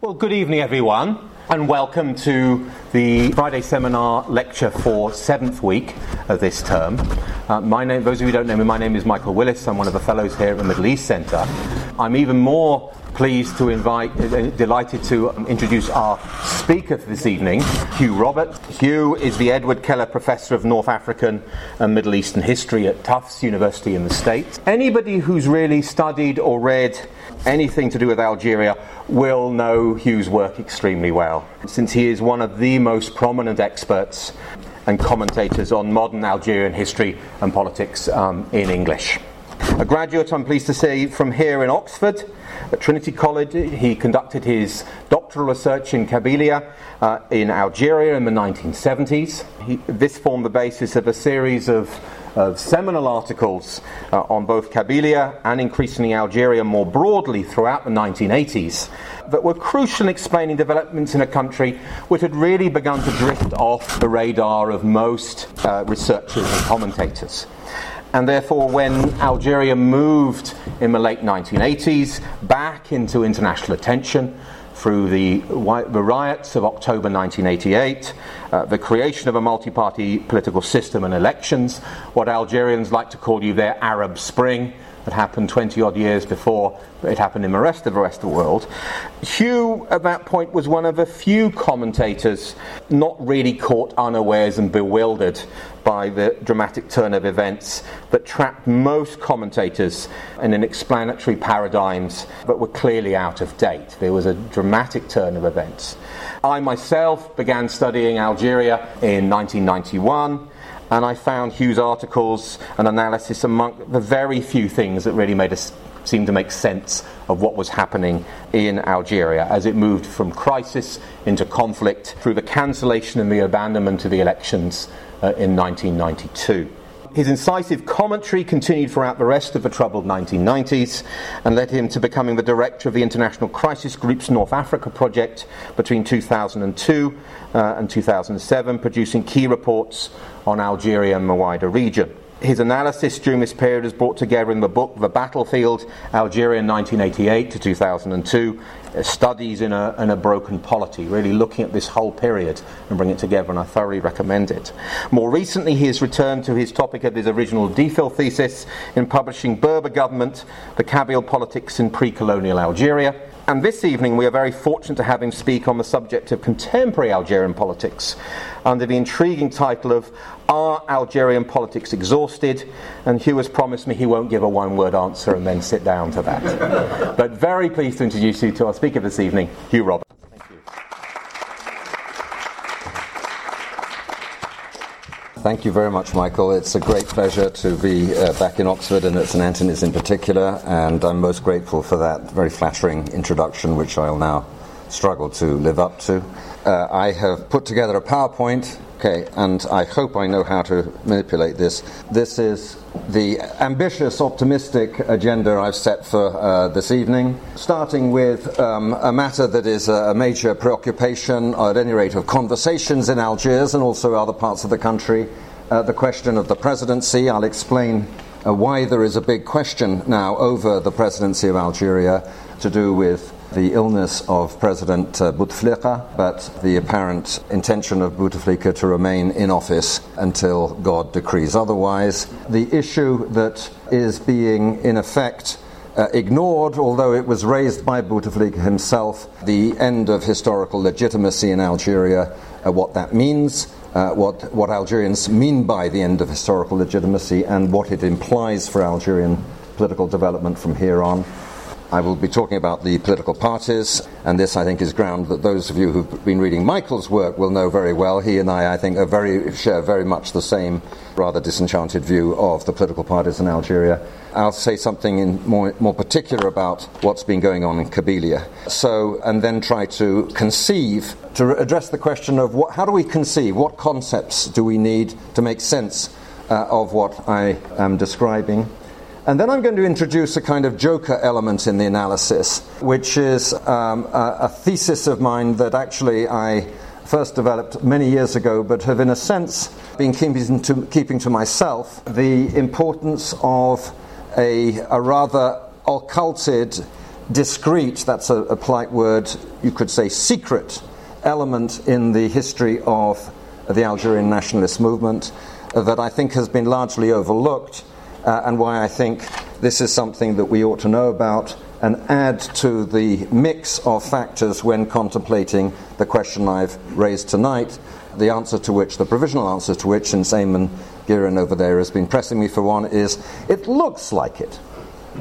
Well, good evening, everyone, and welcome to the Friday seminar lecture for seventh week of this term. Uh, my name, those of you who don't know me, my name is Michael Willis. I'm one of the fellows here at the Middle East Centre. I'm even more pleased to invite, uh, delighted to um, introduce our speaker for this evening, Hugh Roberts. Hugh is the Edward Keller Professor of North African and Middle Eastern History at Tufts University in the States. Anybody who's really studied or read anything to do with Algeria will know Hugh's work extremely well, since he is one of the most prominent experts and commentators on modern Algerian history and politics um, in English. A graduate, I'm pleased to say, from here in Oxford, at Trinity College. He conducted his doctoral research in Kabylia uh, in Algeria in the 1970s. He, this formed the basis of a series of of seminal articles uh, on both Kabylia and increasingly Algeria more broadly throughout the 1980s that were crucial in explaining developments in a country which had really begun to drift off the radar of most uh, researchers and commentators. And therefore, when Algeria moved in the late 1980s back into international attention, through the, the riots of October 1988, uh, the creation of a multi party political system and elections, what Algerians like to call you their Arab Spring, that happened 20 odd years before it happened in the rest of the rest of the world. Hugh, at that point, was one of a few commentators not really caught unawares and bewildered by the dramatic turn of events that trapped most commentators in an explanatory paradigms that were clearly out of date. There was a dramatic turn of events. I myself began studying Algeria in 1991 and I found Hugh's articles and analysis among the very few things that really made us seem to make sense of what was happening in Algeria as it moved from crisis into conflict through the cancellation and the abandonment of the elections uh, in 1992. His incisive commentary continued throughout the rest of the troubled 1990s and led him to becoming the director of the International Crisis Group's North Africa project between 2002 uh, and 2007, producing key reports on Algeria and the wider region. His analysis during this period is brought together in the book The Battlefield Algeria 1988 to 2002 uh, Studies in a, in a Broken Polity, really looking at this whole period and bringing it together, and I thoroughly recommend it. More recently, he has returned to his topic of his original DPhil thesis in publishing Berber Government The Kabyle Politics in Pre Colonial Algeria and this evening, we are very fortunate to have him speak on the subject of contemporary Algerian politics under the intriguing title of Are Algerian Politics Exhausted? And Hugh has promised me he won't give a one word answer and then sit down to that. but very pleased to introduce you to our speaker this evening, Hugh Roberts. Thank you very much, Michael. It's a great pleasure to be uh, back in Oxford and at St Antony's in particular, and I'm most grateful for that very flattering introduction, which I'll now struggle to live up to. Uh, I have put together a PowerPoint Okay, and I hope I know how to manipulate this. This is the ambitious, optimistic agenda I've set for uh, this evening, starting with um, a matter that is a major preoccupation, at any rate, of conversations in Algiers and also other parts of the country. Uh, the question of the presidency. I'll explain uh, why there is a big question now over the presidency of Algeria to do with the illness of President uh, Bouteflika, but the apparent intention of Bouteflika to remain in office until God decrees otherwise. The issue that is being, in effect, uh, ignored, although it was raised by Bouteflika himself, the end of historical legitimacy in Algeria, uh, what that means, uh, what, what Algerians mean by the end of historical legitimacy, and what it implies for Algerian political development from here on. I will be talking about the political parties, and this, I think, is ground that those of you who've been reading Michael's work will know very well. He and I, I think, very, share very much the same rather disenchanted view of the political parties in Algeria. I'll say something in more, more particular about what's been going on in Kabylia. So, and then try to conceive, to address the question of what, how do we conceive, what concepts do we need to make sense uh, of what I am describing. And then I'm going to introduce a kind of joker element in the analysis, which is um, a, a thesis of mine that actually I first developed many years ago, but have, in a sense, been keeping to, keeping to myself the importance of a, a rather occulted discreet, that's a, a polite word, you could say secret element in the history of the Algerian nationalist movement that I think has been largely overlooked, uh, and why I think this is something that we ought to know about and add to the mix of factors when contemplating the question I've raised tonight, the answer to which, the provisional answer to which, since Eamon Gearon over there has been pressing me for one, is it looks like it.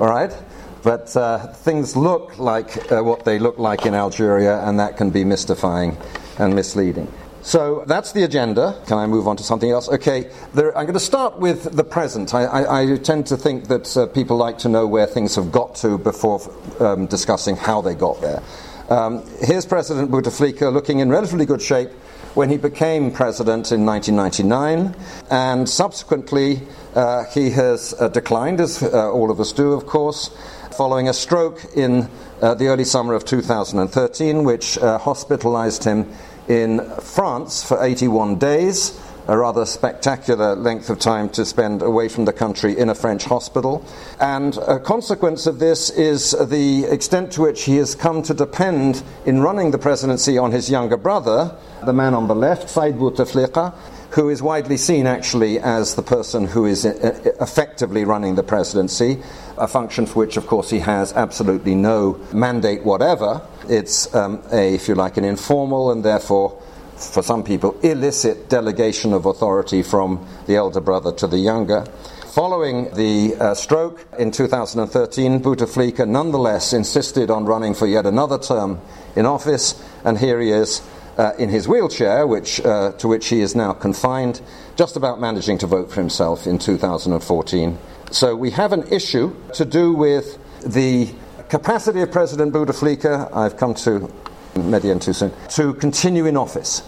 All right? But uh, things look like uh, what they look like in Algeria, and that can be mystifying and misleading. So that's the agenda. Can I move on to something else? Okay, there, I'm going to start with the present. I, I, I tend to think that uh, people like to know where things have got to before um, discussing how they got there. Um, here's President Bouteflika looking in relatively good shape when he became president in 1999, and subsequently uh, he has uh, declined, as uh, all of us do, of course, following a stroke in uh, the early summer of 2013, which uh, hospitalized him in France for 81 days, a rather spectacular length of time to spend away from the country in a French hospital. And a consequence of this is the extent to which he has come to depend in running the presidency on his younger brother, the man on the left, Said Bouteflika, who is widely seen actually as the person who is uh, effectively running the presidency, a function for which, of course, he has absolutely no mandate whatever. It's, um, a, if you like, an informal and therefore, for some people, illicit delegation of authority from the elder brother to the younger. Following the uh, stroke in 2013, Bouteflika nonetheless insisted on running for yet another term in office, and here he is uh, in his wheelchair, which, uh, to which he is now confined, just about managing to vote for himself in 2014. So we have an issue to do with the capacity of President Bouteflika, I've come to Medien too soon, to continue in office.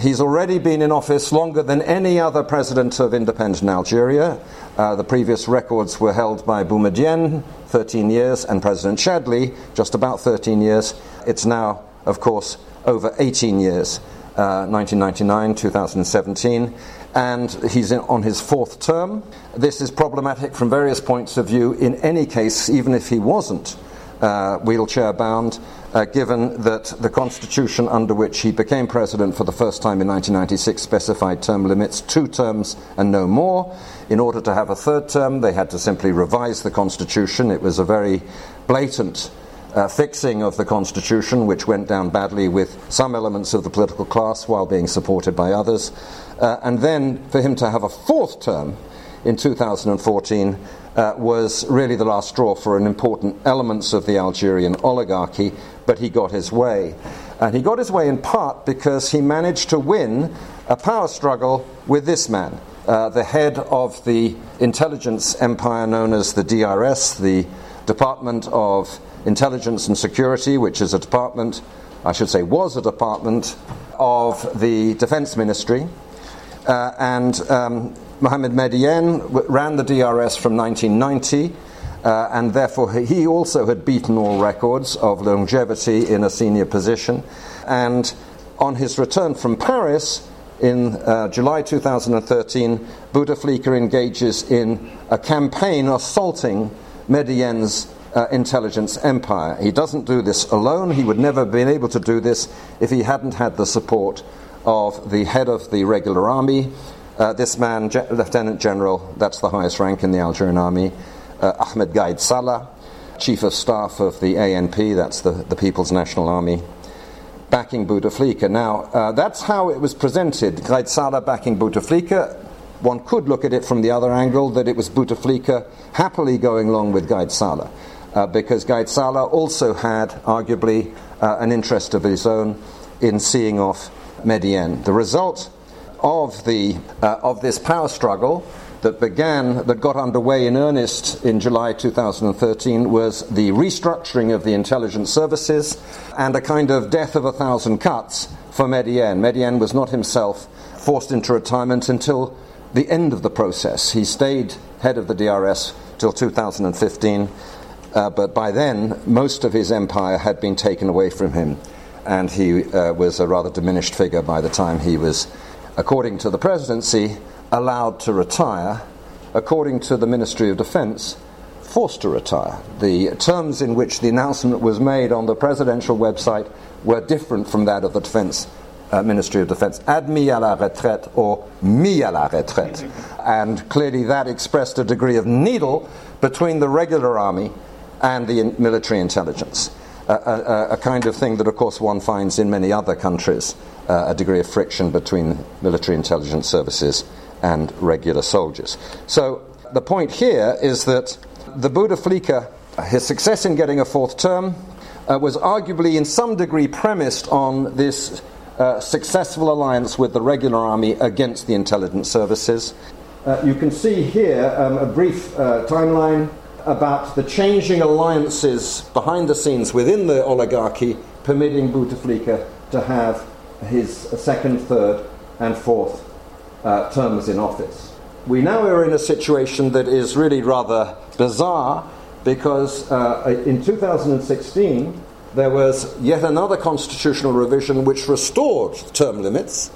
He's already been in office longer than any other president of independent Algeria. Uh, the previous records were held by Boumedienne, 13 years, and President Chadli, just about 13 years. It's now, of course, over 18 years, uh, 1999, 2017, and he's in, on his fourth term. This is problematic from various points of view, in any case, even if he wasn't uh, wheelchair bound, uh, given that the constitution under which he became president for the first time in 1996 specified term limits two terms and no more. In order to have a third term, they had to simply revise the constitution. It was a very blatant uh, fixing of the constitution, which went down badly with some elements of the political class while being supported by others. Uh, and then for him to have a fourth term in 2014 uh, was really the last straw for an important elements of the Algerian oligarchy, but he got his way. And he got his way in part because he managed to win a power struggle with this man, uh, the head of the intelligence empire known as the DRS, the Department of Intelligence and Security, which is a department, I should say, was a department of the Defense Ministry. Uh, and um, Mohamed Medien ran the DRS from 1990, uh, and therefore he also had beaten all records of longevity in a senior position. And on his return from Paris in uh, July 2013, Bouteflika engages in a campaign assaulting Medien's uh, intelligence empire. He doesn't do this alone. He would never have been able to do this if he hadn't had the support of the head of the regular army, uh, this man, Lieutenant General, that's the highest rank in the Algerian army, uh, Ahmed Gaid Salah, Chief of Staff of the ANP, that's the, the People's National Army, backing Bouteflika. Now, uh, that's how it was presented. Gaid Salah backing Bouteflika. One could look at it from the other angle that it was Bouteflika happily going along with Gaid Salah. Uh, because Gaid Salah also had, arguably, uh, an interest of his own in seeing off Medien. The result of, the, uh, of this power struggle that began, that got underway in earnest in July 2013 was the restructuring of the intelligence services and a kind of death of a thousand cuts for Medien. Medien was not himself forced into retirement until the end of the process. He stayed head of the DRS till 2015, uh, but by then most of his empire had been taken away from him, and he uh, was a rather diminished figure by the time he was according to the presidency, allowed to retire, according to the Ministry of Defense, forced to retire. The terms in which the announcement was made on the presidential website were different from that of the Defense uh, Ministry of Defense, admis à la retraite or mis à la retraite. And clearly that expressed a degree of needle between the regular army and the in- military intelligence. Uh, a, a, kind of thing that, of course, one finds in many other countries, uh, a degree of friction between military intelligence services and regular soldiers. So the point here is that the Bouteflika, his success in getting a fourth term, uh, was arguably in some degree premised on this uh, successful alliance with the regular army against the intelligence services. Uh, you can see here um, a brief uh, timeline about the changing alliances behind the scenes within the oligarchy, permitting Bouteflika to have his second, third, and fourth uh, terms in office. We now are in a situation that is really rather bizarre because uh, in 2016 there was yet another constitutional revision which restored term limits,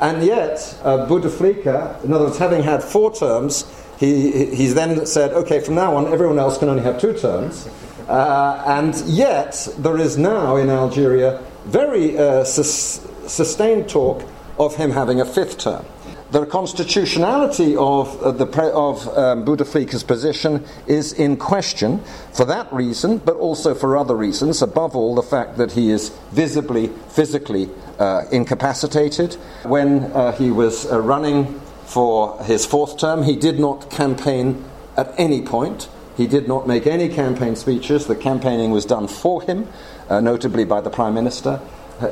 and yet uh, Bouteflika, in other words, having had four terms, he, he then said, okay, from now on, everyone else can only have two terms. Uh, and yet, there is now in Algeria very uh, sus- sustained talk of him having a fifth term. The constitutionality of, uh, the pre- of um, Bouteflika's position is in question for that reason, but also for other reasons. Above all, the fact that he is visibly, physically uh, incapacitated. When uh, he was uh, running for his fourth term. He did not campaign at any point. He did not make any campaign speeches. The campaigning was done for him, uh, notably by the Prime Minister.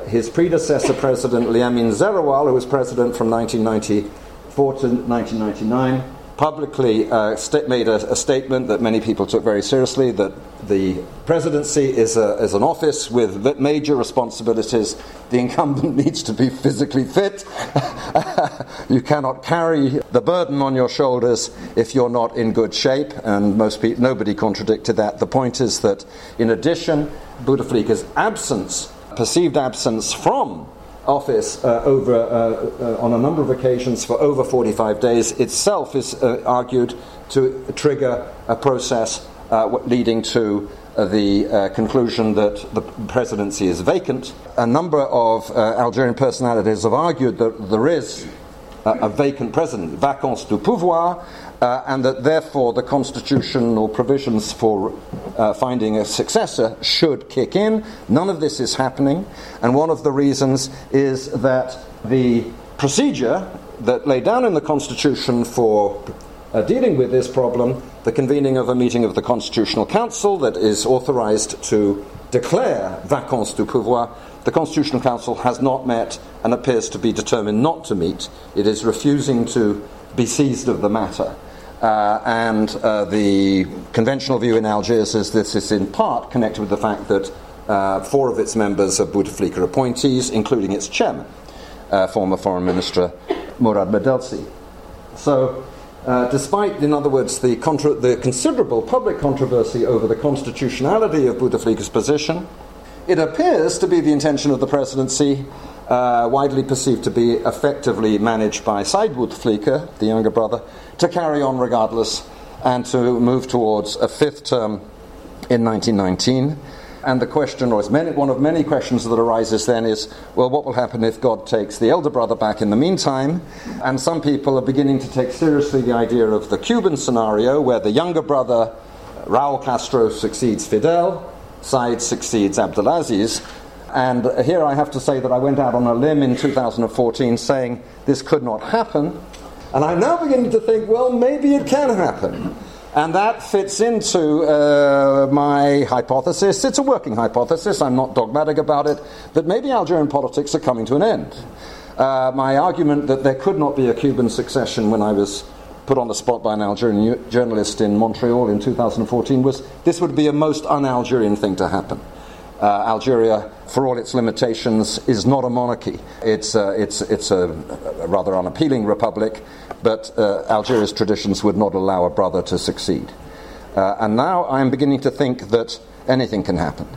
His predecessor, President Liamin Zeroual, who was president from 1994 to 1999, publicly uh, made a, a, statement that many people took very seriously that the presidency is, a, is an office with major responsibilities. The incumbent needs to be physically fit. you cannot carry the burden on your shoulders if you're not in good shape, and most pe- nobody contradicted that. The point is that, in addition, Bouteflika's absence, perceived absence from office uh, over, uh, uh, on a number of occasions for over 45 days itself is uh, argued to trigger a process uh, leading to the conclusion that the presidency is vacant. A number of Algerian personalities have argued that there is a vacant president, vacance du pouvoir, uh, and that therefore the constitutional provisions for uh, finding a successor should kick in. None of this is happening, and one of the reasons is that the procedure that lay down in the Constitution for uh, dealing with this problem, the convening of a meeting of the Constitutional Council that is authorized to declare vacance du pouvoir, the Constitutional Council has not met and appears to be determined not to meet. It is refusing to be seized of the matter. Uh, and uh, the conventional view in Algiers is this is in part connected with the fact that uh, four of its members are Bouteflika appointees, including its chairman, uh, former Foreign Minister Mourad Medelci. So, uh, despite, in other words, the, contra- the, considerable public controversy over the constitutionality of Bouteflika's position, it appears to be the intention of the presidency uh, widely perceived to be effectively managed by Said Bouteflika, the younger brother, to carry on regardless and to move towards a fifth term in 1919. And the question, or many, one of many questions that arises then, is well, what will happen if God takes the elder brother back in the meantime? And some people are beginning to take seriously the idea of the Cuban scenario, where the younger brother, Raul Castro, succeeds Fidel, Said succeeds Abdelaziz, and here I have to say that I went out on a limb in 2014 saying this could not happen. And I'm now beginning to think, well, maybe it can happen. And that fits into uh, my hypothesis. It's a working hypothesis, I'm not dogmatic about it, that maybe Algerian politics are coming to an end. Uh, my argument that there could not be a Cuban succession when I was put on the spot by an Algerian journalist in Montreal in 2014 was this would be a most un Algerian thing to happen. Uh, Algeria, for all its limitations, is not a monarchy. It's, uh, it's, it's a, a, rather unappealing republic, but uh, Algeria's traditions would not allow a brother to succeed. Uh, and now I'm beginning to think that anything can happen,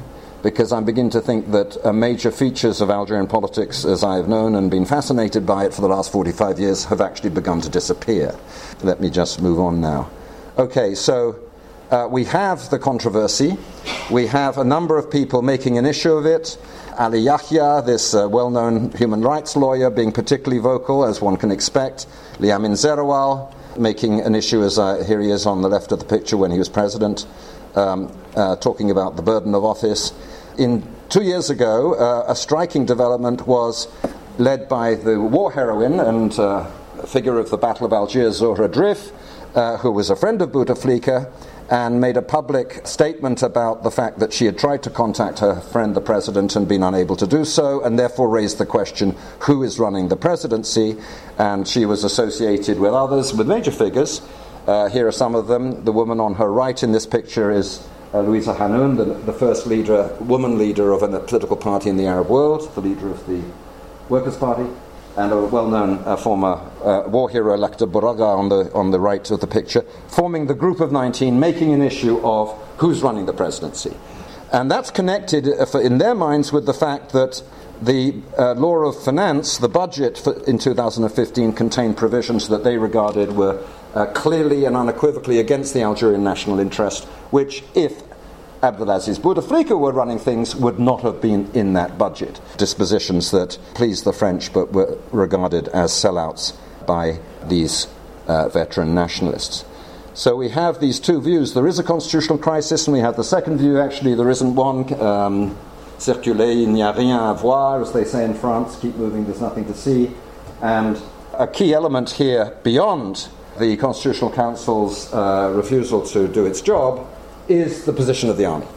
because I'm beginning to think that uh, major features of Algerian politics, as I have known and been fascinated by it for the last 45 years, have actually begun to disappear. Let me just move on now. Okay, so uh, we have the controversy. We have a number of people making an issue of it. Ali Yahya, this uh, well known human rights lawyer, being particularly vocal, as one can expect. Liamin Zeroual making an issue, as uh, here he is on the left of the picture when he was president, um, uh, talking about the burden of office. In two years ago, uh, a striking development was led by the war heroine and uh, figure of the Battle of Algiers, Zohra Drif, who was a friend of Bouteflika and made a public statement about the fact that she had tried to contact her friend, the president, and been unable to do so, and therefore raised the question who is running the presidency? And she was associated with others, with major figures. Uh, here are some of them. The woman on her right in this picture is uh, Louisa Hanoune, the, the, first leader, woman leader of a political party in the Arab world, the leader of the Workers' Party and a well-known uh, former uh, war hero, Lakhdar Bouregaa, on the, on the right of the picture, forming the Group of 19, making an issue of who's running the presidency. And that's connected, uh, in their minds, with the fact that the uh, law of finance, the budget for, in 2015, contained provisions that they regarded were uh, clearly and unequivocally against the Algerian national interest, which, if Abdelaziz Bouteflika were running things would not have been in that budget. Dispositions that pleased the French but were regarded as sellouts by these uh, veteran nationalists. So we have these two views. There is a constitutional crisis, and we have the second view actually, there isn't one. Um, circuler, il n'y a rien à voir, as they say in France, keep moving, there's nothing to see. And a key element here, beyond the Constitutional Council's uh, refusal to do its job, is the position of the army.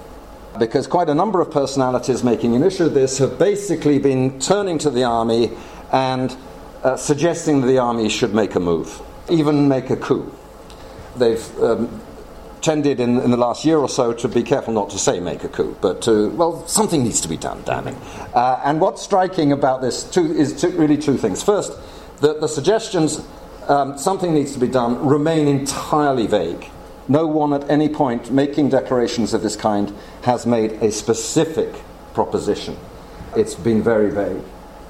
Because quite a number of personalities making an issue of this have basically been turning to the army and uh, suggesting that the army should make a move, even make a coup. They've um, tended in, in, the last year or so to be careful not to say make a coup, but to, well, something needs to be done, damn. Uh, and what's striking about this two, is two, really two things. First, that the suggestions um, something needs to be done remain entirely vague. No one at any point making declarations of this kind has made a specific proposition. It's been very vague.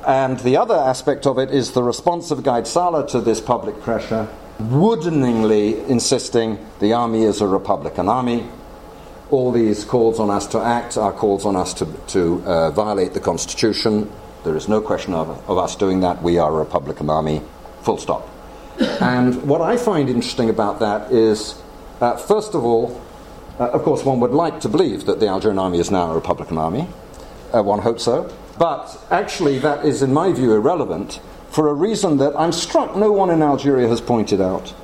And the other aspect of it is the response of Gaid Salah to this public pressure, woodeningly insisting the army is a Republican army. All these calls on us to act are calls on us to, to uh, violate the Constitution. There is no question of, of us doing that. We are a Republican army, full stop. and what I find interesting about that is uh, first of all, uh, of course, one would like to believe that the Algerian army is now a Republican army. Uh, one hopes so. But actually, that is, in my view, irrelevant for a reason that I'm struck no one in Algeria has pointed out.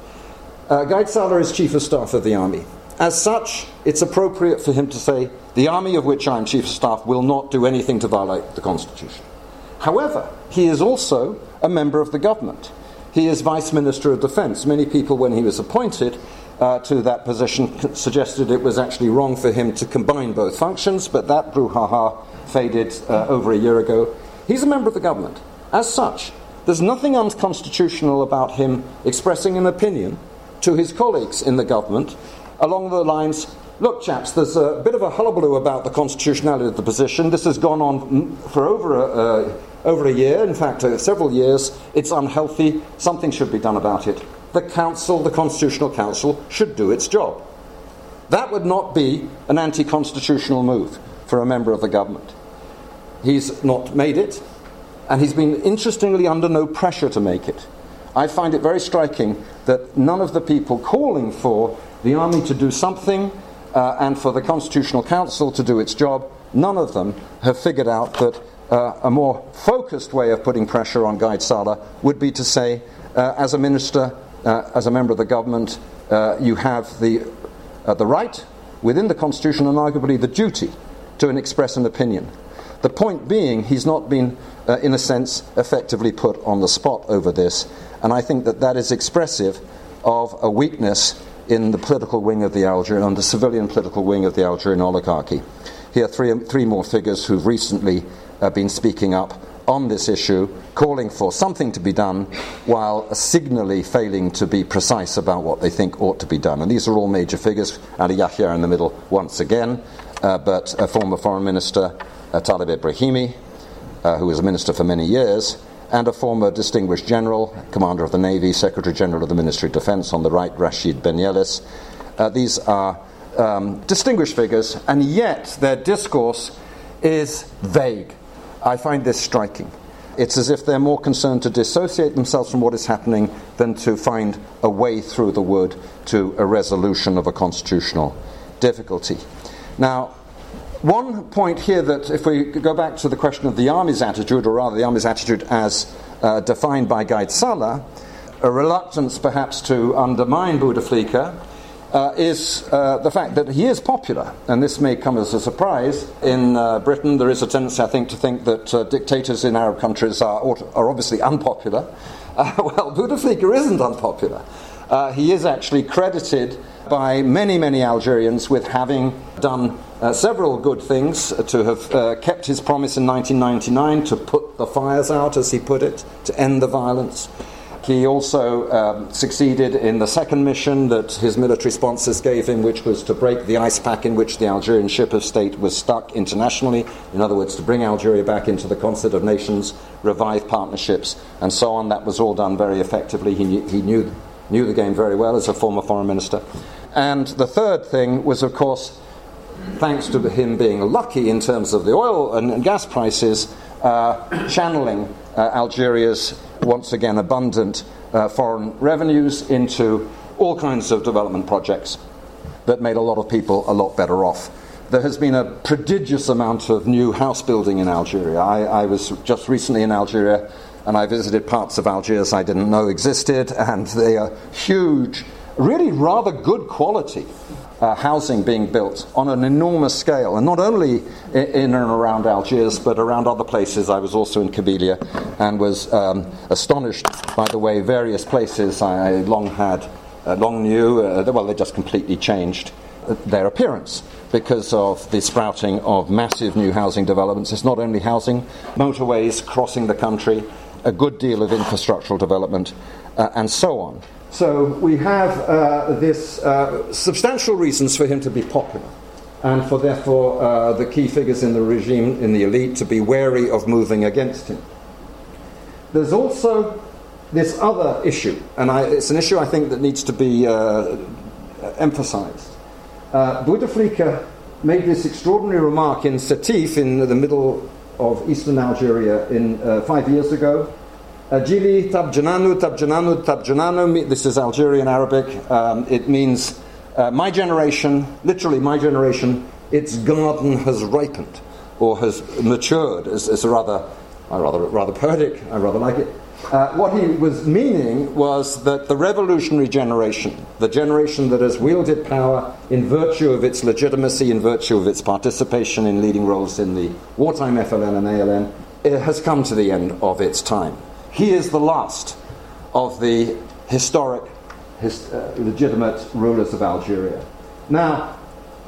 Uh, Gaid Salah is chief of staff of the army. As such, it's appropriate for him to say, the army of which I am chief of staff will not do anything to violate the constitution. However, he is also a member of the government. He is Vice Minister of Defense. Many people, when he was appointed, uh, to that position suggested it was actually wrong for him to combine both functions, but that brouhaha faded uh, over a year ago. He's a member of the government. As such, there's nothing unconstitutional about him expressing an opinion to his colleagues in the government along the lines look, chaps, there's a bit of a hullabaloo about the constitutionality of the position. This has gone on for over a, uh, over a year, in fact, uh, several years. It's unhealthy. Something should be done about it the Council, the Constitutional Council, should do its job. That would not be an anti constitutional move for a member of the government. He's not made it, and he's been interestingly under no pressure to make it. I find it very striking that none of the people calling for the army to do something uh, and for the Constitutional Council to do its job, none of them have figured out that uh, a more focused way of putting pressure on Gaid Salah would be to say, uh, as a minister, uh, as a member of the government, uh, you have the, uh, the right within the Constitution and arguably the duty to express an opinion. The point being, he's not been, uh, in a sense, effectively put on the spot over this, and I think that that is expressive of a weakness in the political wing of the Algerian, on the civilian political wing of the Algerian oligarchy. Here are three, three more figures who've recently uh, been speaking up on this issue, calling for something to be done while signally failing to be precise about what they think ought to be done. And these are all major figures. Ali Yahya in the middle once again, uh, but a former foreign minister, uh, Taleb Ibrahimi, uh, who was a minister for many years, and a former distinguished general, commander of the Navy, Secretary General of the Ministry of Defense on the right, Rachid Benyelles. Uh, these are um, distinguished figures, and yet their discourse is vague. I find this striking. It's as if they're more concerned to dissociate themselves from what is happening than to find a way through the wood to a resolution of a constitutional difficulty. Now, one point here that, if we go back to the question of the army's attitude, or rather the army's attitude as uh, defined by Gaid Salah, a reluctance perhaps to undermine Bouteflika, uh, is uh, the fact that he is popular, and this may come as a surprise. In uh, Britain, there is a tendency, I think, to think that uh, dictators in Arab countries are, are obviously unpopular. Uh, well, Bouteflika isn't unpopular. Uh, he is actually credited by many, many Algerians with having done several good things, to have kept his promise in 1999 to put the fires out, as he put it, to end the violence. He also um, succeeded in the second mission that his military sponsors gave him, which was to break the ice pack in which the Algerian ship of state was stuck internationally. In other words, to bring Algeria back into the concert of nations, revive partnerships, and so on. That was all done very effectively. He knew, he knew, knew the game very well as a former foreign minister. And the third thing was, of course, thanks to him being lucky in terms of the oil and gas prices, uh, channeling uh, Algeria's once again abundant uh, foreign revenues into all kinds of development projects that made a lot of people a lot better off. There has been a prodigious amount of new house building in Algeria. I, I was just recently in Algeria and I visited parts of Algiers I didn't know existed, and they are huge, really rather good quality uh, housing being built on an enormous scale, and not only in, and around Algiers, but around other places. I was also in Kabylia and was um, astonished by the way various places I long had, uh, long knew, uh, well, they just completely changed uh, their appearance because of the sprouting of massive new housing developments. It's not only housing, motorways crossing the country, a good deal of infrastructural development, uh, and so on. So we have uh, this uh, substantial reasons for him to be popular, and for therefore uh, the key figures in the regime, in the elite, to be wary of moving against him. There's also this other issue, and I, it's an issue I think that needs to be uh, emphasized. Uh, Bouteflika made this extraordinary remark in Sétif, in the middle of eastern Algeria, in uh, five years ago, Ajili Tabjananu, Tabjananu, Tabjananu. This is Algerian Arabic. Um, it means uh, my generation, literally my generation, its garden has ripened or has matured. It's, rather, uh, rather, rather poetic. I rather like it. Uh, what he was meaning was that the revolutionary generation, the generation that has wielded power in virtue of its legitimacy, in virtue of its participation in leading roles in the wartime FLN and ALN, has come to the end of its time. He is the last of the historic, his, uh, legitimate rulers of Algeria. Now,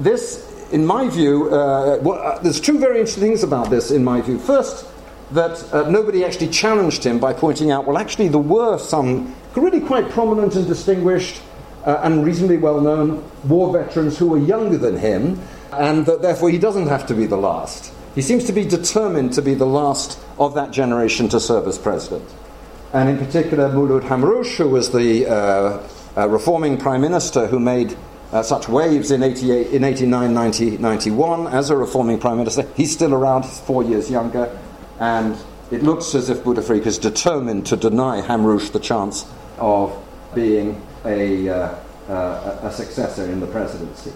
this, in my view, uh, well, uh, there's two very interesting things about this, in my view. First, that uh, nobody actually challenged him by pointing out, well, actually, there were some really quite prominent and distinguished uh, and reasonably well known war veterans who were younger than him, and that therefore he doesn't have to be the last. He seems to be determined to be the last of that generation to serve as president. And in particular, Mouloud Hamrouche, who was the uh, uh, reforming prime minister who made uh, such waves in, 88, in 89, 90, 91 as a reforming prime minister, he's still around, he's four years younger, and it looks as if Bouteflika is determined to deny Hamrouche the chance of being a, uh, uh, a successor in the presidency.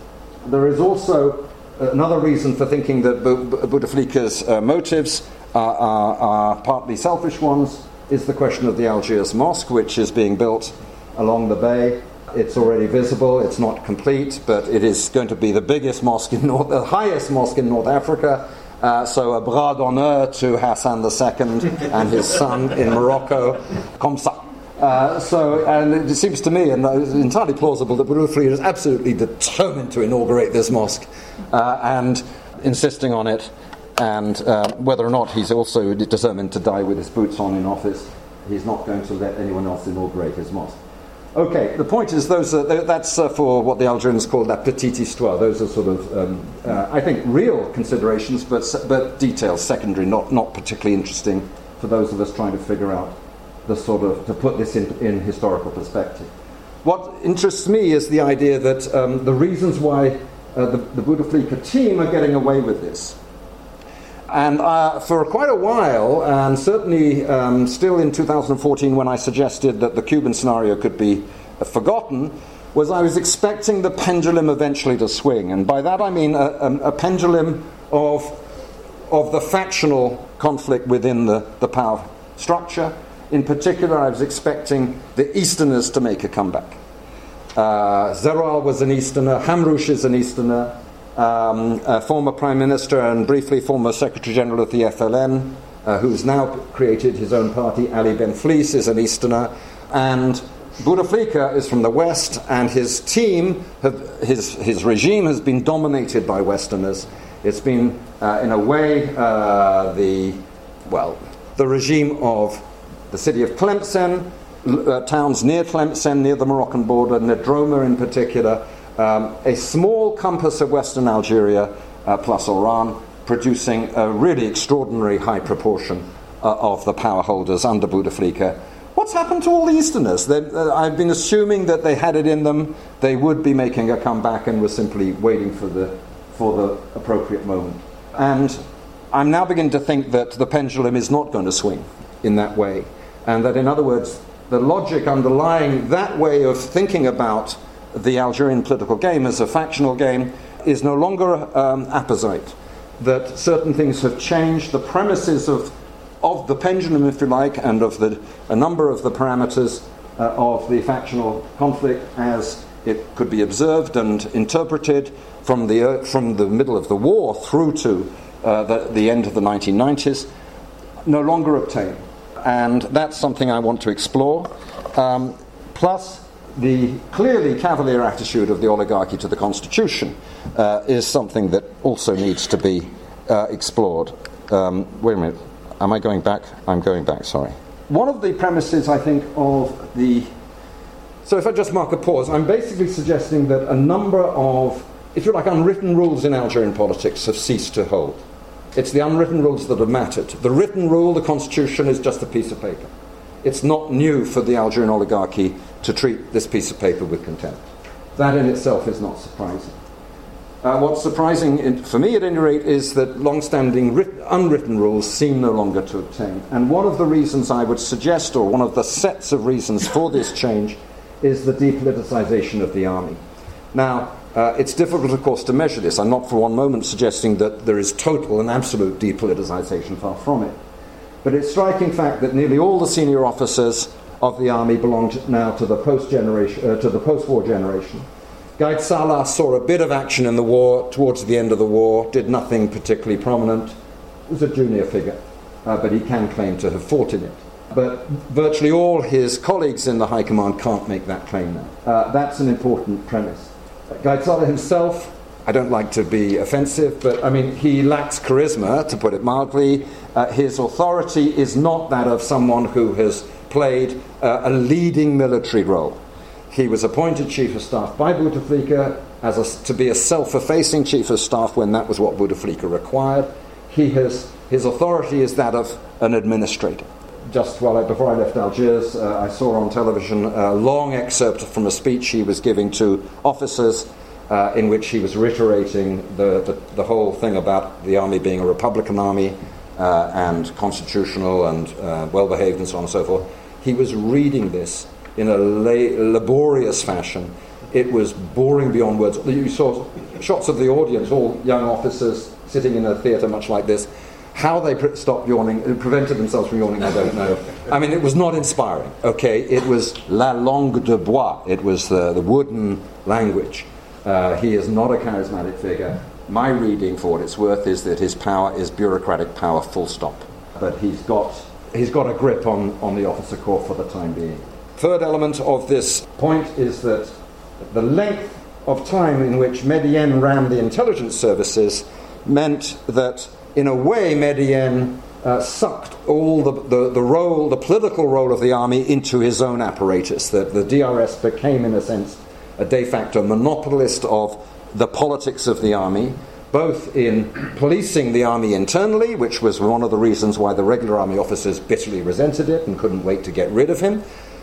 There is also another reason for thinking that Bouteflika's uh, motives are, are, are, partly selfish ones is the question of the Algiers Mosque, which is being built along the bay. It's already visible, it's not complete, but it is going to be the biggest mosque in North, the highest mosque in North Africa. Uh, so a bras d'honneur to Hassan II and his son in Morocco, ça. Uh, so, and it seems to me, and it's entirely plausible, that Bouteflika is absolutely determined to inaugurate this mosque uh, and insisting on it, and uh, whether or not he's also determined to die with his boots on in office, he's not going to let anyone else inaugurate his mosque. Okay, the point is, those are, that's uh, for what the Algerians call la petite histoire. Those are sort of, um, uh, I think, real considerations, but, but details, secondary, not, not particularly interesting for those of us trying to figure out the sort of, to put this in, in historical perspective. What interests me is the idea that um, the reasons why uh, the, the Bouteflika team are getting away with this. And uh, for quite a while, and certainly um, still in 2014 when I suggested that the Cuban scenario could be uh, forgotten, was I was expecting the pendulum eventually to swing. And by that I mean a, a, a pendulum of, of the factional conflict within the, the power structure. In particular, I was expecting the Easterners to make a comeback. Uh, Zeroual was an Easterner, Hamrouche is an Easterner, um, former Prime Minister and briefly former Secretary General of the FLN, uh, who's now created his own party, Ali Ben Benflis, is an Easterner, and Bouteflika is from the West, and his team, have, his, his regime has been dominated by Westerners. It's been, uh, in a way, uh, the, well, the regime of the city of Tlemcen, uh, towns near Tlemcen, near the Moroccan border, Nedroma in particular, um, a small compass of Western Algeria uh, plus Oran, producing a really extraordinary high proportion uh, of the power holders under Bouteflika. What's happened to all the Easterners? Uh, I've been assuming that they had it in them, they would be making a comeback and were simply waiting for the, for the appropriate moment. And I'm now beginning to think that the pendulum is not going to swing in that way. And that, in other words, the logic underlying that way of thinking about the Algerian political game as a factional game is no longer um, apposite. That certain things have changed, the premises of, of the pendulum, if you like, and of the, a number of the parameters uh, of the factional conflict as it could be observed and interpreted from the, uh, from the middle of the war through to uh, the, the end of the 1990s, no longer obtain. And that's something I want to explore. Um, plus, the clearly cavalier attitude of the oligarchy to the constitution uh, is something that also needs to be uh, explored. Um, wait a minute, am I going back? I'm going back, sorry. One of the premises, I think, of the. So if I just mark a pause, I'm basically suggesting that a number of, if you like, unwritten rules in Algerian politics have ceased to hold. It's the unwritten rules that have mattered. The written rule, the constitution, is just a piece of paper. It's not new for the Algerian oligarchy to treat this piece of paper with contempt. That in itself is not surprising. Uh, what's surprising, in, for me at any rate, is that long standing unwritten rules seem no longer to obtain. And one of the reasons I would suggest, or one of the sets of reasons for this change, is the depoliticization of the army. Now, uh, it's difficult, of course, to measure this. I'm not for one moment suggesting that there is total and absolute depoliticization, far from it. But it's striking fact that nearly all the senior officers of the army belonged now to the post generation, uh, to the post-war generation. Gaid Salah saw a bit of action in the war towards the end of the war, did nothing particularly prominent, was a junior figure, uh, but he can claim to have fought in it. But virtually all his colleagues in the High Command can't make that claim now. Uh, that's an important premise. Salah himself, I don't like to be offensive, but I mean, he lacks charisma, to put it mildly. Uh, his authority is not that of someone who has played uh, a leading military role. He was appointed chief of staff by Bouteflika as a, to be a self-effacing chief of staff when that was what Bouteflika required. He has, his authority is that of an administrator. Just while I, before I left Algiers, uh, I saw on television a long excerpt from a speech he was giving to officers uh, in which he was reiterating the, the, the, whole thing about the army being a republican army uh, and constitutional and uh, well behaved and so on and so forth. He was reading this in a la- laborious fashion. It was boring beyond words. You saw shots of the audience, all young officers sitting in a theatre much like this. How they pre- stopped yawning, uh, prevented themselves from yawning, I don't know. I mean, it was not inspiring, okay? It was la langue de bois, it was the, the wooden language. Uh, he is not a charismatic figure. My reading, for what it's worth, is that his power is bureaucratic power, full stop. But he's got he's got a grip on, on the officer corps for the time being. Third element of this point is that the length of time in which Medien ran the intelligence services meant that, in a way, Medien uh, sucked all the, the, the, role, the political role of the army into his own apparatus. That the DRS became, in a sense, a de facto monopolist of the politics of the army both in policing the army internally, which was one of the reasons why the regular army officers bitterly resented it and couldn't wait to get rid of him,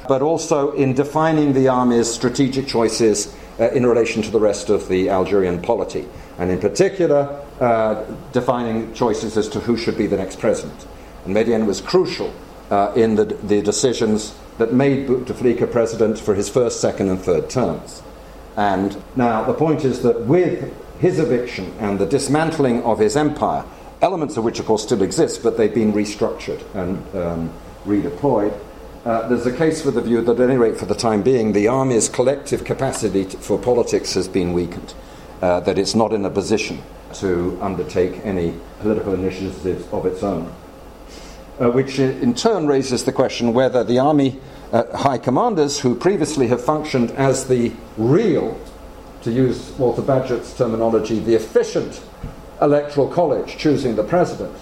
but also in defining the army's strategic choices uh, in relation to the rest of the Algerian polity, and in particular, uh, defining choices as to who should be the next president. And Medien was crucial uh, in the, the decisions that made Bouteflika president for his first, second, and third terms. And now the point is that with his eviction and the dismantling of his empire, elements of which, of course, still exist, but they've been restructured and um, redeployed. Uh, there's a case for the view that, at any rate, for the time being, the army's collective capacity to, for politics has been weakened, uh, that it's not in a position to undertake any political initiatives of its own. Uh, which in turn raises the question whether the army uh, high commanders, who previously have functioned as the real, to use Walter Bagehot's terminology, the efficient electoral college choosing the president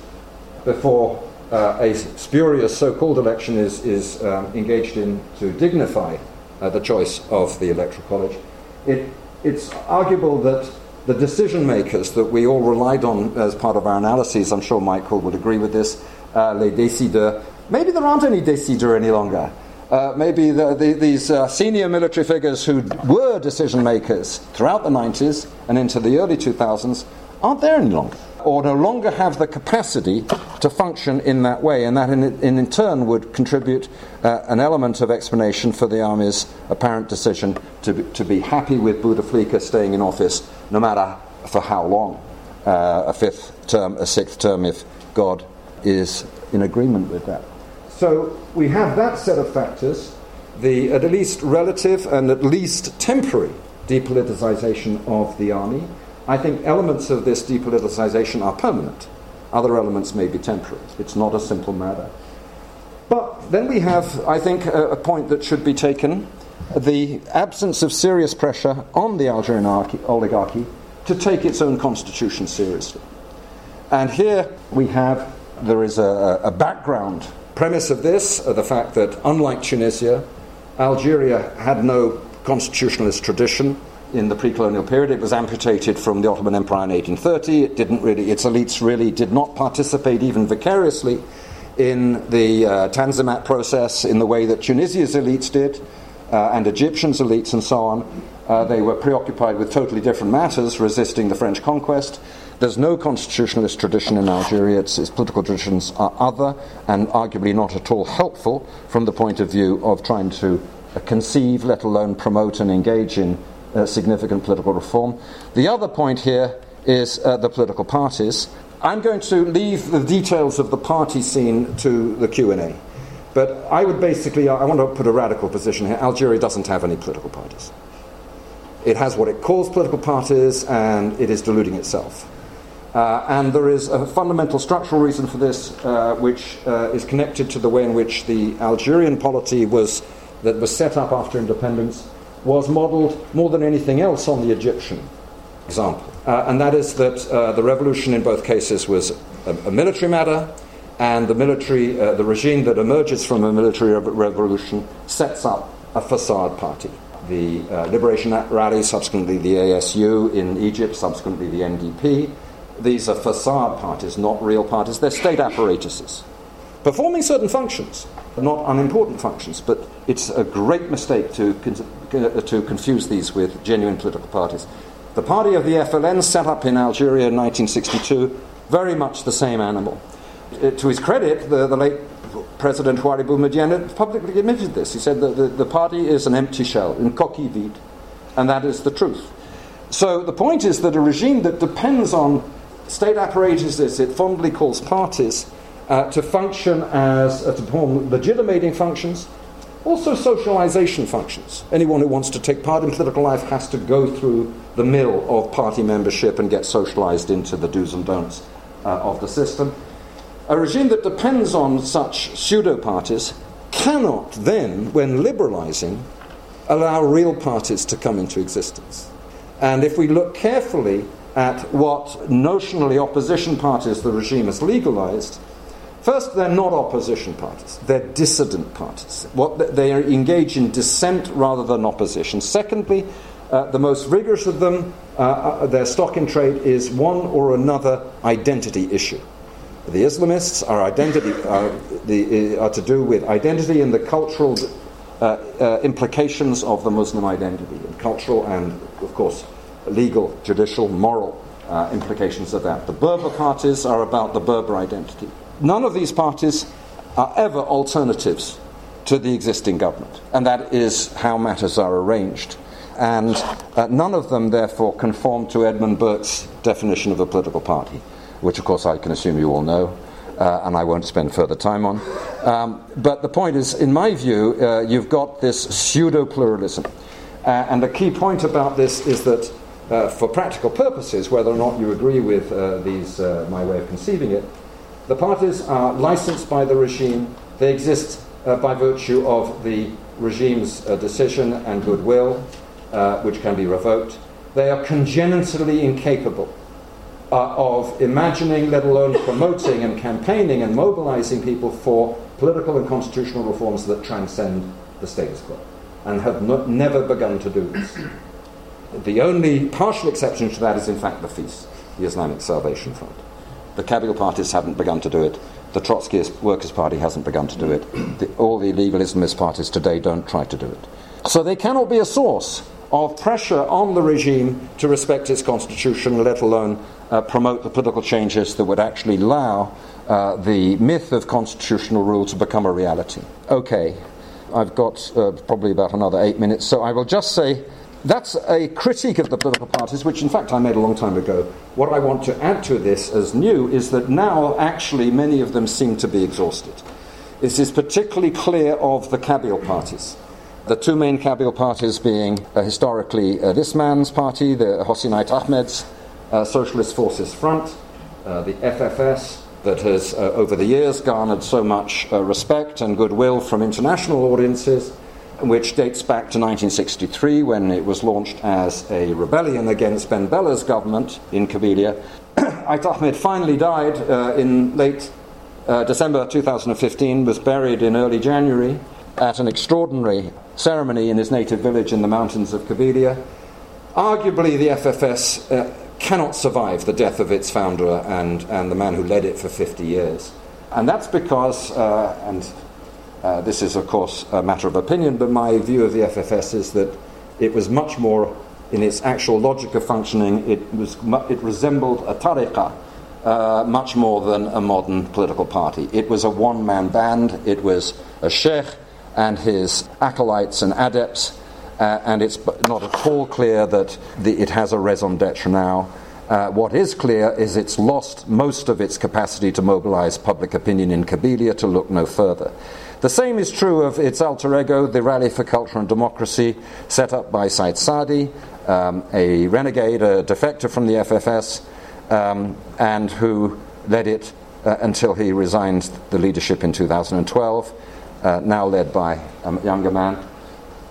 before uh, a spurious so called election is, is um, engaged in to dignify uh, the choice of the electoral college, it, it's arguable that the decision makers that we all relied on as part of our analyses, I'm sure Michael would agree with this, uh, les décideurs, maybe there aren't any décideurs any longer. Uh, maybe the, the, these uh, senior military figures who were decision makers throughout the 90s and into the early 2000s aren't there any longer, or no longer have the capacity to function in that way, and that in, in, turn would contribute uh, an element of explanation for the army's apparent decision to be, to be happy with Bouteflika staying in office no matter for how long uh, a fifth term, a sixth term, if God is in agreement with that. So we have that set of factors, the at least relative and at least temporary depoliticization of the army I think elements of this depoliticization are permanent. Other elements may be temporary. It's not a simple matter. But then we have, I think, a, a point that should be taken the absence of serious pressure on the Algerian oligarchy to take its own constitution seriously. And here we have, there is a, a background premise of this, uh, the fact that unlike Tunisia, Algeria had no constitutionalist tradition in the pre-colonial period. It was amputated from the Ottoman Empire in 1830. It didn't really, its elites really did not participate even vicariously in the uh, Tanzimat process in the way that Tunisia's elites did, uh, and Egyptian's elites and so on. Uh, they were preoccupied with totally different matters, resisting the French conquest. There's no constitutionalist tradition in Algeria. Its, its, political traditions are other and arguably not at all helpful from the point of view of trying to uh, conceive, let alone promote and engage in uh, significant political reform. The other point here is uh, the political parties. I'm going to leave the details of the party scene to the Q&A. But I would basically, I want to put a radical position here. Algeria doesn't have any political parties. It has what it calls political parties, and it is deluding itself. Uh, and there is a fundamental structural reason for this, uh, which uh, is connected to the way in which the Algerian polity was, that was set up after independence was modeled more than anything else on the Egyptian example. Uh, and that is that uh, the revolution in both cases was a, a military matter, and the military, uh, the regime that emerges from a military revolution sets up a facade party. The uh, Liberation Rally, subsequently the ASU in Egypt, subsequently the NDP. These are facade parties, not real parties. They're state apparatuses performing certain functions, not unimportant functions, but it's a great mistake to, uh, to confuse these with genuine political parties. The party of the FLN set up in Algeria in 1962, very much the same animal. Uh, to his credit, the, the late President Houari Boumediene publicly admitted this. He said that the, the party is an empty shell, in coquille vide, and that is the truth. So the point is that a regime that depends on state apparatuses it fondly calls parties uh, to function as, uh, to perform legitimating functions, also socialization functions. Anyone who wants to take part in political life has to go through the mill of party membership and get socialized into the do's and don'ts uh, of the system. A regime that depends on such pseudo parties cannot then, when liberalizing, allow real parties to come into existence. And if we look carefully at what notionally opposition parties the regime has legalized, First, they're not opposition parties, they're dissident parties. What, they are engaged in dissent rather than opposition. Secondly, uh, the most rigorous of them, uh, uh, their stock in trade is one or another identity issue. The Islamists are, identity, are, the, uh, are to do with identity and the cultural uh, uh, implications of the Muslim identity, and cultural and, of course, legal, judicial, moral uh, implications of that. The Berber parties are about the Berber identity. None of these parties are ever alternatives to the existing government, and that is how matters are arranged. And uh, none of them, therefore, conform to Edmund Burke's definition of a political party, which, of course, I can assume you all know. Uh, and I won't spend further time on. Um, but the point is, in my view, uh, you've got this pseudo pluralism. Uh, and the key point about this is that, uh, for practical purposes, whether or not you agree with uh, these, my way of conceiving it, the parties are licensed by the regime. They exist uh, by virtue of the regime's uh, decision and goodwill, uh, which can be revoked. They are congenitally incapable uh, of imagining, let alone promoting and campaigning and mobilizing people for political and constitutional reforms that transcend the status quo, and have no, never begun to do this. The only partial exception to that is, in fact, the FIS, the Islamic Salvation Front. The Kabyle parties haven't begun to do it. The Trotskyist Workers' Party hasn't begun to do it. The, all the illegal Islamist parties today don't try to do it. So they cannot be a source of pressure on the regime to respect its constitution, let alone uh, promote the political changes that would actually allow uh, the myth of constitutional rule to become a reality. Okay, I've got uh, probably about another eight minutes, so I will just say that's a critique of the political parties, which in fact I made a long time ago. What I want to add to this as new is that now actually many of them seem to be exhausted. This is particularly clear of the Kabyle parties. The two main Kabyle parties being uh, historically uh, this man's party, the Hossein Ahmed's uh, Socialist Forces Front, uh, the FFS, that has uh, over the years garnered so much uh, respect and goodwill from international audiences, which dates back to 1963 when it was launched as a rebellion against Ben Bella's government in Kabylia. Ait Ahmed finally died in late December 2015, was buried in early January at an extraordinary ceremony in his native village in the mountains of Kabylia. Arguably, the FFS uh, cannot survive the death of its founder and, and the man who led it for 50 years. And that's because, uh, and uh, this is, of course, a matter of opinion, but my view of the FFS is that it was much more, in its actual logic of functioning, it, was, it resembled a tariqah. Uh, much more than a modern political party. It was a one man band, it was a sheikh and his acolytes and adepts, uh, and it's not at all clear that the, it has a raison d'etre now. Uh, what is clear is it's lost most of its capacity to mobilize public opinion in Kabylia to look no further. The same is true of its alter ego, the Rally for Culture and Democracy, set up by Said Sadi, um, a renegade, a defector from the FFS, um, and who led it uh, until he resigned the leadership in 2012 uh, now led by a younger man.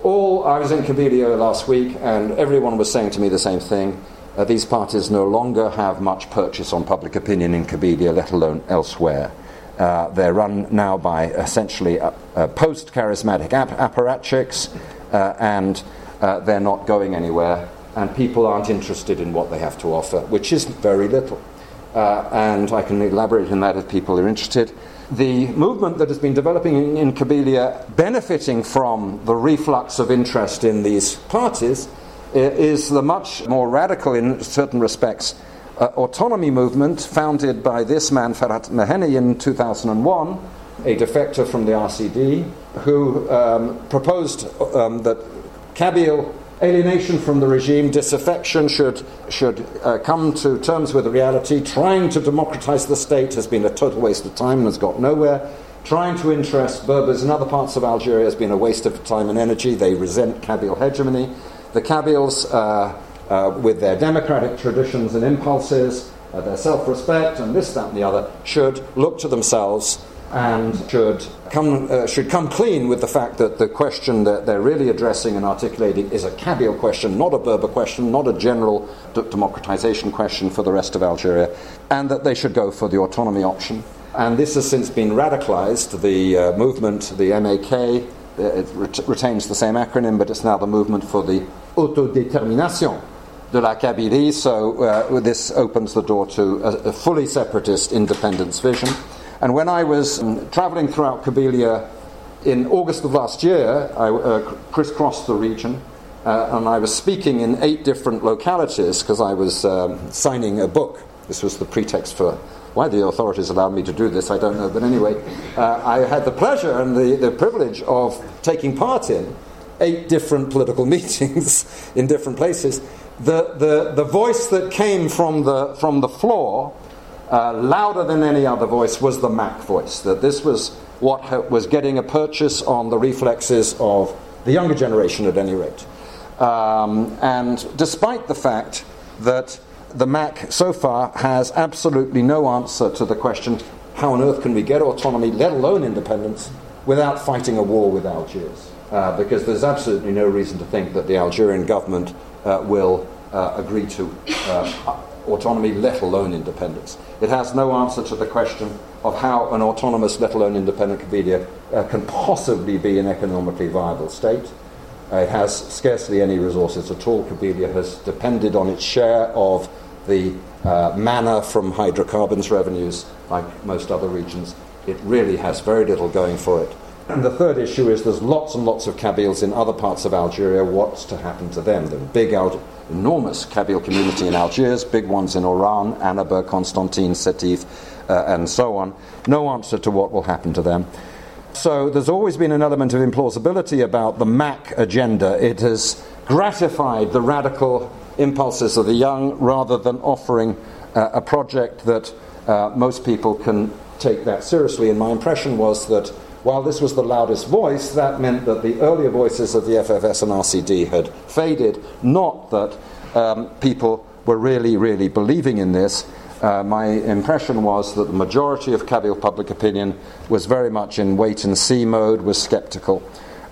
All I was in Kabylia last week, and everyone was saying to me the same thing. Uh, these parties no longer have much purchase on public opinion in Kabylia, let alone elsewhere. Uh, they're run now by essentially uh, uh, post charismatic ap- apparatchiks, uh, and they're not going anywhere, and people aren't interested in what they have to offer, which is very little. and I can elaborate on that if people are interested the movement that has been developing in, in Kabylia, benefiting from the reflux of interest in these parties, is the much more radical, in certain respects, uh, autonomy movement founded by this man, Ferhat Mehenni, in 2001, a defector from the RCD, who um, proposed um, that Kabyle alienation from the regime, disaffection should, should uh, come to terms with reality. Trying to democratize the state has been a total waste of time and has got nowhere. Trying to interest Berbers in other parts of Algeria has been a waste of time and energy. They resent Kabyle hegemony. The Kabyles, uh, uh, with their democratic traditions and impulses, uh, their self respect, and this, that, and the other, should look to themselves and should come, uh, should come clean with the fact that the question that they're really addressing and articulating is a Kabyle question, not a Berber question, not a general d- democratization question for the rest of Algeria, and that they should go for the autonomy option. And this has since been radicalized. The uh, movement, the MAK, uh, it ret- retains the same acronym, but it's now the movement for the autodétermination de la Kabylie. So uh, this opens the door to a, a fully separatist independence vision. And when I was um, traveling throughout Kabylia in August of last year, I uh, crisscrossed the region uh, and I was speaking in eight different localities because I was um, signing a book. This was the pretext for why the authorities allowed me to do this, I don't know. But anyway, uh, I had the pleasure and the, the privilege of taking part in eight different political meetings in different places. The, the, the voice that came from the, from the floor, uh, louder than any other voice, was the MAK voice. That this was what ha- was getting a purchase on the reflexes of the younger generation, at any rate. Um, and despite the fact that the MAK so far has absolutely no answer to the question how on earth can we get autonomy, let alone independence, without fighting a war with Algiers? Uh, because there's absolutely no reason to think that the Algerian government uh, will uh, agree to uh, autonomy, let alone independence. It has no answer to the question of how an autonomous, let alone independent Kabylia uh, can possibly be an economically viable state. Uh, it has scarcely any resources at all. Kabylia has depended on its share of the uh, manna from hydrocarbons revenues, like most other regions. It really has very little going for it. And the third issue is there's lots and lots of Kabyles in other parts of Algeria. What's to happen to them? The big, Al- enormous Kabyle community in Algiers, big ones in Oran, Annaba, Constantine, Sétif, uh, and so on. No answer to what will happen to them. So there's always been an element of implausibility about the MAK agenda. It has gratified the radical impulses of the young rather than offering uh, a project that uh, most people can take that seriously. And my impression was that while this was the loudest voice, that meant that the earlier voices of the FFS and RCD had faded, not that um, people were really, really believing in this. Uh, my impression was that the majority of Kabyle public opinion was very much in wait and see mode, was skeptical.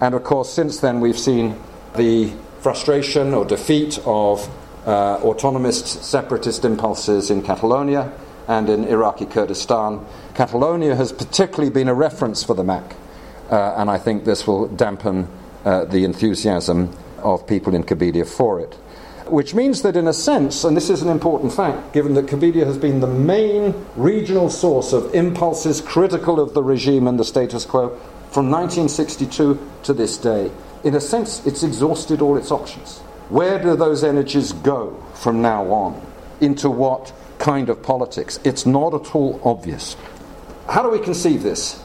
And of course, since then, we've seen the frustration or defeat of uh, autonomist separatist impulses in Catalonia and in Iraqi Kurdistan. Catalonia has particularly been a reference for the MAK, uh, and I think this will dampen uh, the enthusiasm of people in Kabylia for it. Which means that, in a sense, and this is an important fact, given that Kabylia has been the main regional source of impulses critical of the regime and the status quo from 1962 to this day, in a sense, it's exhausted all its options. Where do those energies go from now on? Into what kind of politics. It's not at all obvious. How do we conceive this?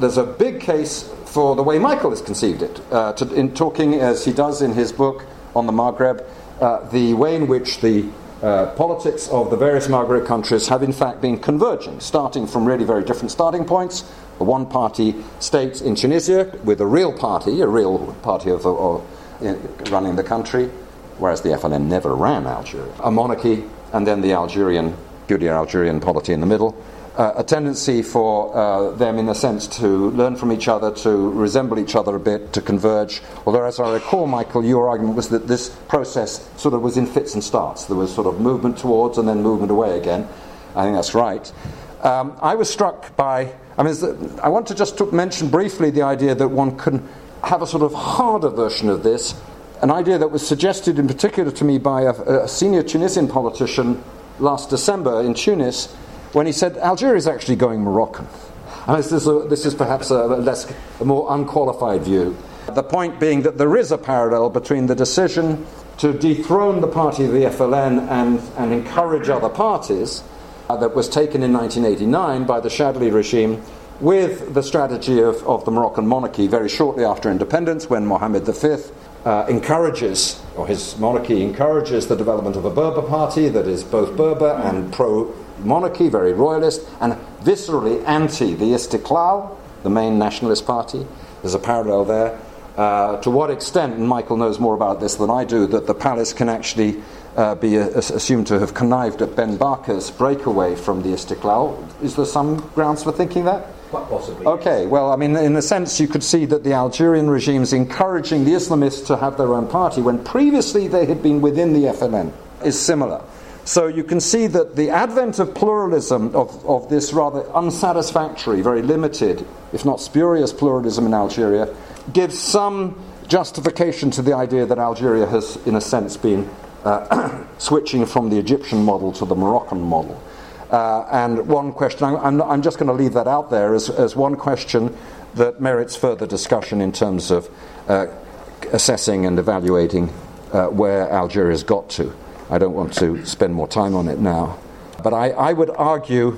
There's a big case for the way Michael has conceived it, uh, to, in talking as he does in his book on the Maghreb, uh, the way in which the uh, politics of the various Maghreb countries have in fact been converging, starting from really very different starting points. A one party state in Tunisia with a real party, a real party of, of, of running the country, whereas the FLN never ran Algeria. A monarchy and then the Algerian, Algerian polity in the middle. Uh, a tendency for uh, them, in a sense, to learn from each other, to resemble each other a bit, to converge. Although, as I recall, Michael, your argument was that this process sort of was in fits and starts. There was sort of movement towards and then movement away again. I think that's right. Um, I was struck by, I mean, I want to just mention briefly the idea that one can have a sort of harder version of this an idea that was suggested in particular to me by a, a senior Tunisian politician last December in Tunis when he said Algeria is actually going Moroccan. And this is, a, this is perhaps a, less, a more unqualified view. The point being that there is a parallel between the decision to dethrone the party of the FLN and, and encourage other parties uh, that was taken in 1989 by the Chadli regime with the strategy of, of the Moroccan monarchy very shortly after independence when Mohammed V uh, encourages, or his monarchy encourages, the development of a Berber party that is both Berber and pro monarchy, very royalist, and viscerally anti the Istiklal, the main nationalist party. There's a parallel there. Uh, to what extent, and Michael knows more about this than I do, that the palace can actually uh, be a, assumed to have connived at Ben Barka's breakaway from the Istiklal. Is there some grounds for thinking that? Quite possibly. Okay, yes. well, I mean, in a sense, you could see that the Algerian regime is encouraging the Islamists to have their own party when previously they had been within the FLN, is similar. So you can see that the advent of pluralism, of, of this rather unsatisfactory, very limited, if not spurious pluralism in Algeria, gives some justification to the idea that Algeria has, in a sense, been uh, switching from the Egyptian model to the Moroccan model. Uh, and one question, I'm, I'm just going to leave that out there as, as one question that merits further discussion in terms of uh, assessing and evaluating uh, where Algeria's got to. I don't want to spend more time on it now. But I, I would argue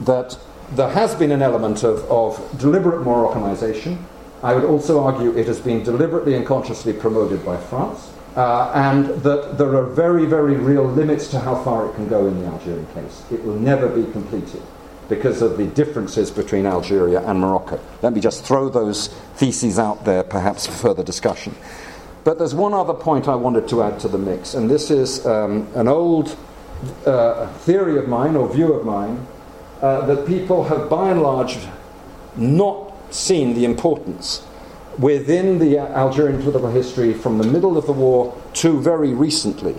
that there has been an element of, of deliberate Moroccanization. I would also argue it has been deliberately and consciously promoted by France. Uh, and that there are very, very real limits to how far it can go in the Algerian case. It will never be completed because of the differences between Algeria and Morocco. Let me just throw those theses out there, perhaps for further discussion. But there's one other point I wanted to add to the mix, and this is um, an old uh, theory of mine or view of mine uh, that people have by and large not seen the importance within the Algerian political history from the middle of the war to very recently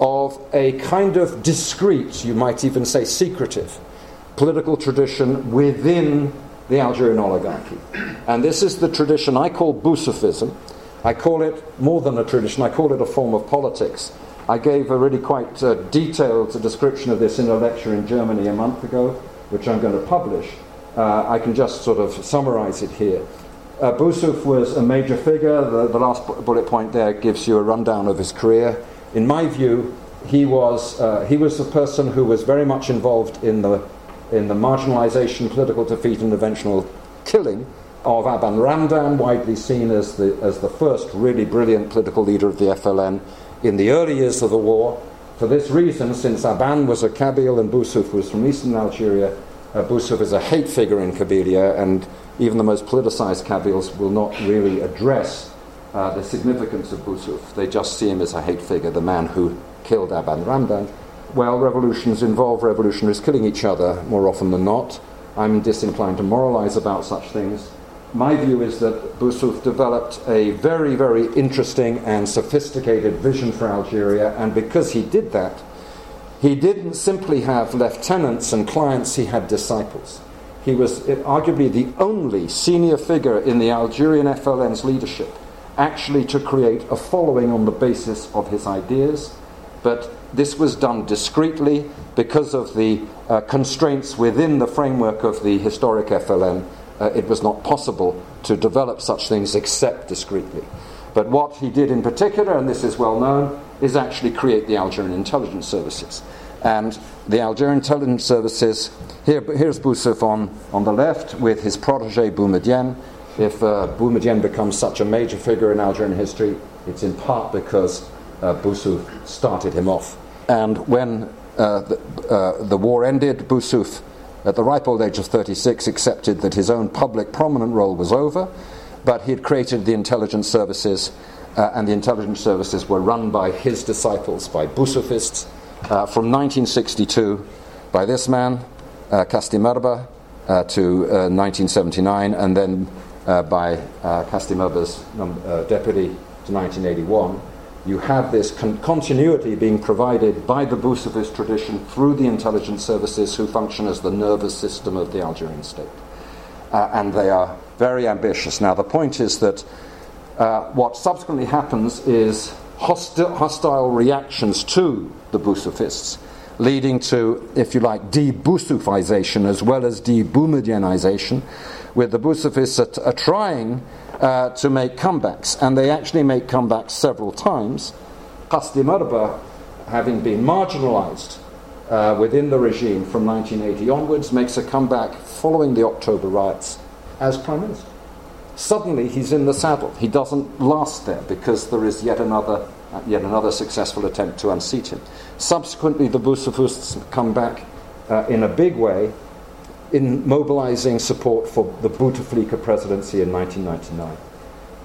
of a kind of discreet, you might even say secretive, political tradition within the Algerian oligarchy. And this is the tradition I call Boussoufism. I call it more than a tradition, I call it a form of politics. I gave a really quite uh, detailed description of this in a lecture in Germany a month ago, which I'm going to publish. Uh, I can just sort of summarize it here. Uh, Boussouf was a major figure. The, the, last bullet point there gives you a rundown of his career. In my view, he was, uh, he was a person who was very much involved in the, in the marginalization, political defeat, and eventual killing of Abane Ramdane, widely seen as the, as the first really brilliant political leader of the FLN in the early years of the war. For this reason, since Abane was a Kabyle and Boussouf was from eastern Algeria, uh, Boussouf is a hate figure in Kabylia, and even the most politicized Kabyles will not really address uh, the significance of Boussouf. They just see him as a hate figure, the man who killed Abane Ramdane. Well, revolutions involve revolutionaries killing each other more often than not. I'm disinclined to moralize about such things. My view is that Boussouf developed a very, very interesting and sophisticated vision for Algeria, and because he did that, he didn't simply have lieutenants and clients, he had disciples. He was arguably the only senior figure in the Algerian FLN's leadership actually to create a following on the basis of his ideas, but this was done discreetly because of the uh, constraints within the framework of the historic FLN. Uh, it was not possible to develop such things except discreetly. But what he did in particular, and this is well known, is actually create the Algerian intelligence services. And the Algerian intelligence services, here, here's Boussouf on, the left with his protege Boumedienne. If uh, Boumedienne becomes such a major figure in Algerian history, it's in part because uh, Boussouf started him off. And when uh, the, uh, the war ended, Boussouf, at the ripe old age of 36, accepted that his own public prominent role was over, but he had created the intelligence services, uh, and the intelligence services were run by his disciples, by Boussoufists, uh, from 1962 by this man, uh, Kasdi Merbah, uh, to 1979, uh, and then uh, by uh, Kasdi Merbah's uh, deputy to 1981. You have this con- continuity being provided by the Boussoufist tradition through the intelligence services who function as the nervous system of the Algerian state. and they are very ambitious. Now, the point is that what subsequently happens is hostile, hostile reactions to the Boussoufists, leading to, if you like, de-Boussoufization as well as de-Boumedienization, with the Boussoufists are, are trying uh, to make comebacks, and they actually make comebacks several times. Kasdi Merbah, having been marginalized uh, within the regime from 1980 onwards, makes a comeback following the October riots as Prime Minister. Suddenly he's in the saddle. He doesn't last there because there is yet another yet another successful attempt to unseat him. Subsequently, the Boussoufists come back uh, in a big way in mobilizing support for the Bouteflika presidency in 1999.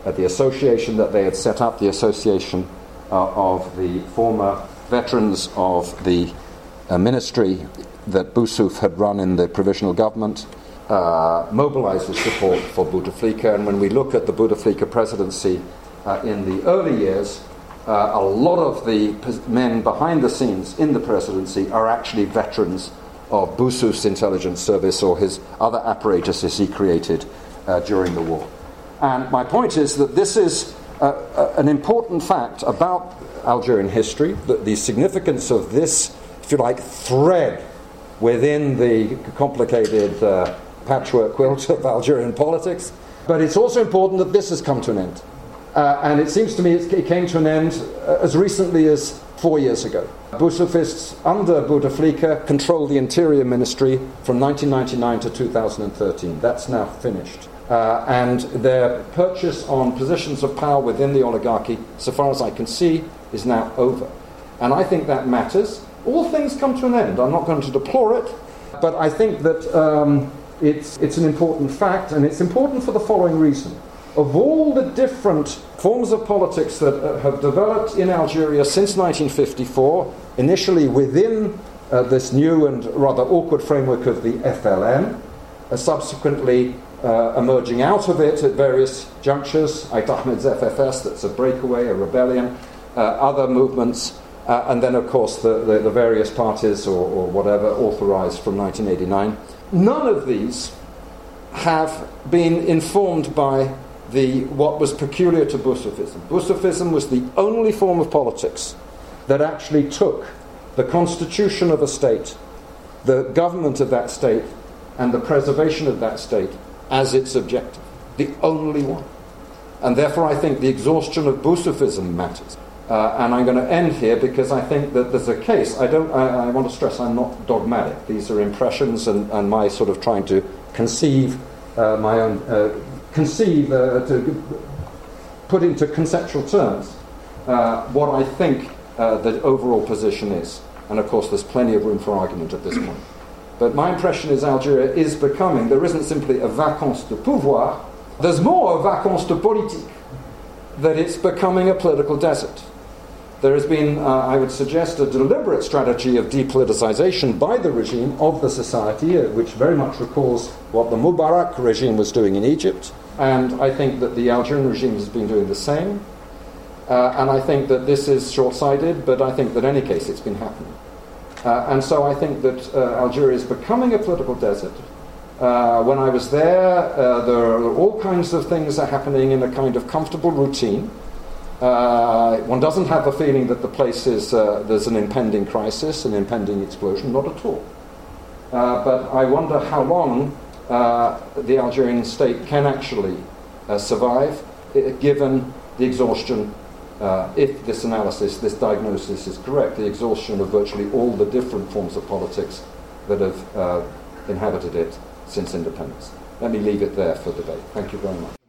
At the association that they had set up, the association uh, of the former veterans of the uh, ministry that Boussouf had run in the provisional government, uh, mobilized support for Bouteflika. And when we look at the Bouteflika presidency uh, in the early years, uh, a lot of the men behind the scenes in the presidency are actually veterans of Boussouf's intelligence service or his other apparatuses he created uh, during the war. And my point is that this is uh, uh an important fact about Algerian history, that the significance of this, if you like, thread within the complicated uh, patchwork quilt of Algerian politics. But it's also important that this has come to an end. Uh, and it seems to me it came to an end uh, as recently as four years ago. Boussoufists under Bouteflika controlled the Interior Ministry from 1999 to 2013. That's now finished. Uh, and their purchase on positions of power within the oligarchy, so far as I can see, is now over. And I think that matters. All things come to an end. I'm not going to deplore it, but I think that um, it's, it's an important fact, and it's important for the following reason. Of all the different forms of politics that uh, have developed in Algeria since 1954, initially within uh, this new and rather awkward framework of the FLN, uh, subsequently uh, emerging out of it at various junctures, Ait Ahmed's FFS, that's a breakaway, a rebellion, uh, other movements, uh, and then, of course, the, the, the various parties or, or, whatever authorized from 1989. None of these have been informed by the, what was peculiar to Boussoufism. Boussoufism was the only form of politics that actually took the constitution of a state, the government of that state, and the preservation of that state as its objective. The only one. And therefore, I think the exhaustion of Boussoufism matters. Uh, and I'm going to end here because I think that there's a case. I don't. I, I want to stress I'm not dogmatic. These are impressions and, and my sort of trying to conceive uh, my own uh, conceive uh, to put into conceptual terms uh, what I think uh, the overall position is. And of course, there's plenty of room for argument at this point. But my impression is Algeria is becoming. There isn't simply a vacance de pouvoir. There's more a vacance de politique. That it's becoming a political desert there has been, uh, I would suggest, a deliberate strategy of depoliticization by the regime of the society, uh, which very much recalls what the Mubarak regime was doing in Egypt. And I think that the Algerian regime has been doing the same. Uh, and I think that this is short sighted, but I think that in any case it's been happening. Uh, and so I think that uh, Algeria is becoming a political desert. Uh, when I was there, there are all kinds of things are happening in a kind of comfortable routine. Uh, one doesn't have a feeling that the place is, uh, there's an impending crisis, an impending explosion, not at all. Uh, but I wonder how long uh, the Algerian state can actually uh, survive, given the exhaustion, uh, if this analysis, this diagnosis is correct, the exhaustion of virtually all the different forms of politics that have inhabited it since independence. Let me leave it there for debate. Thank you very much.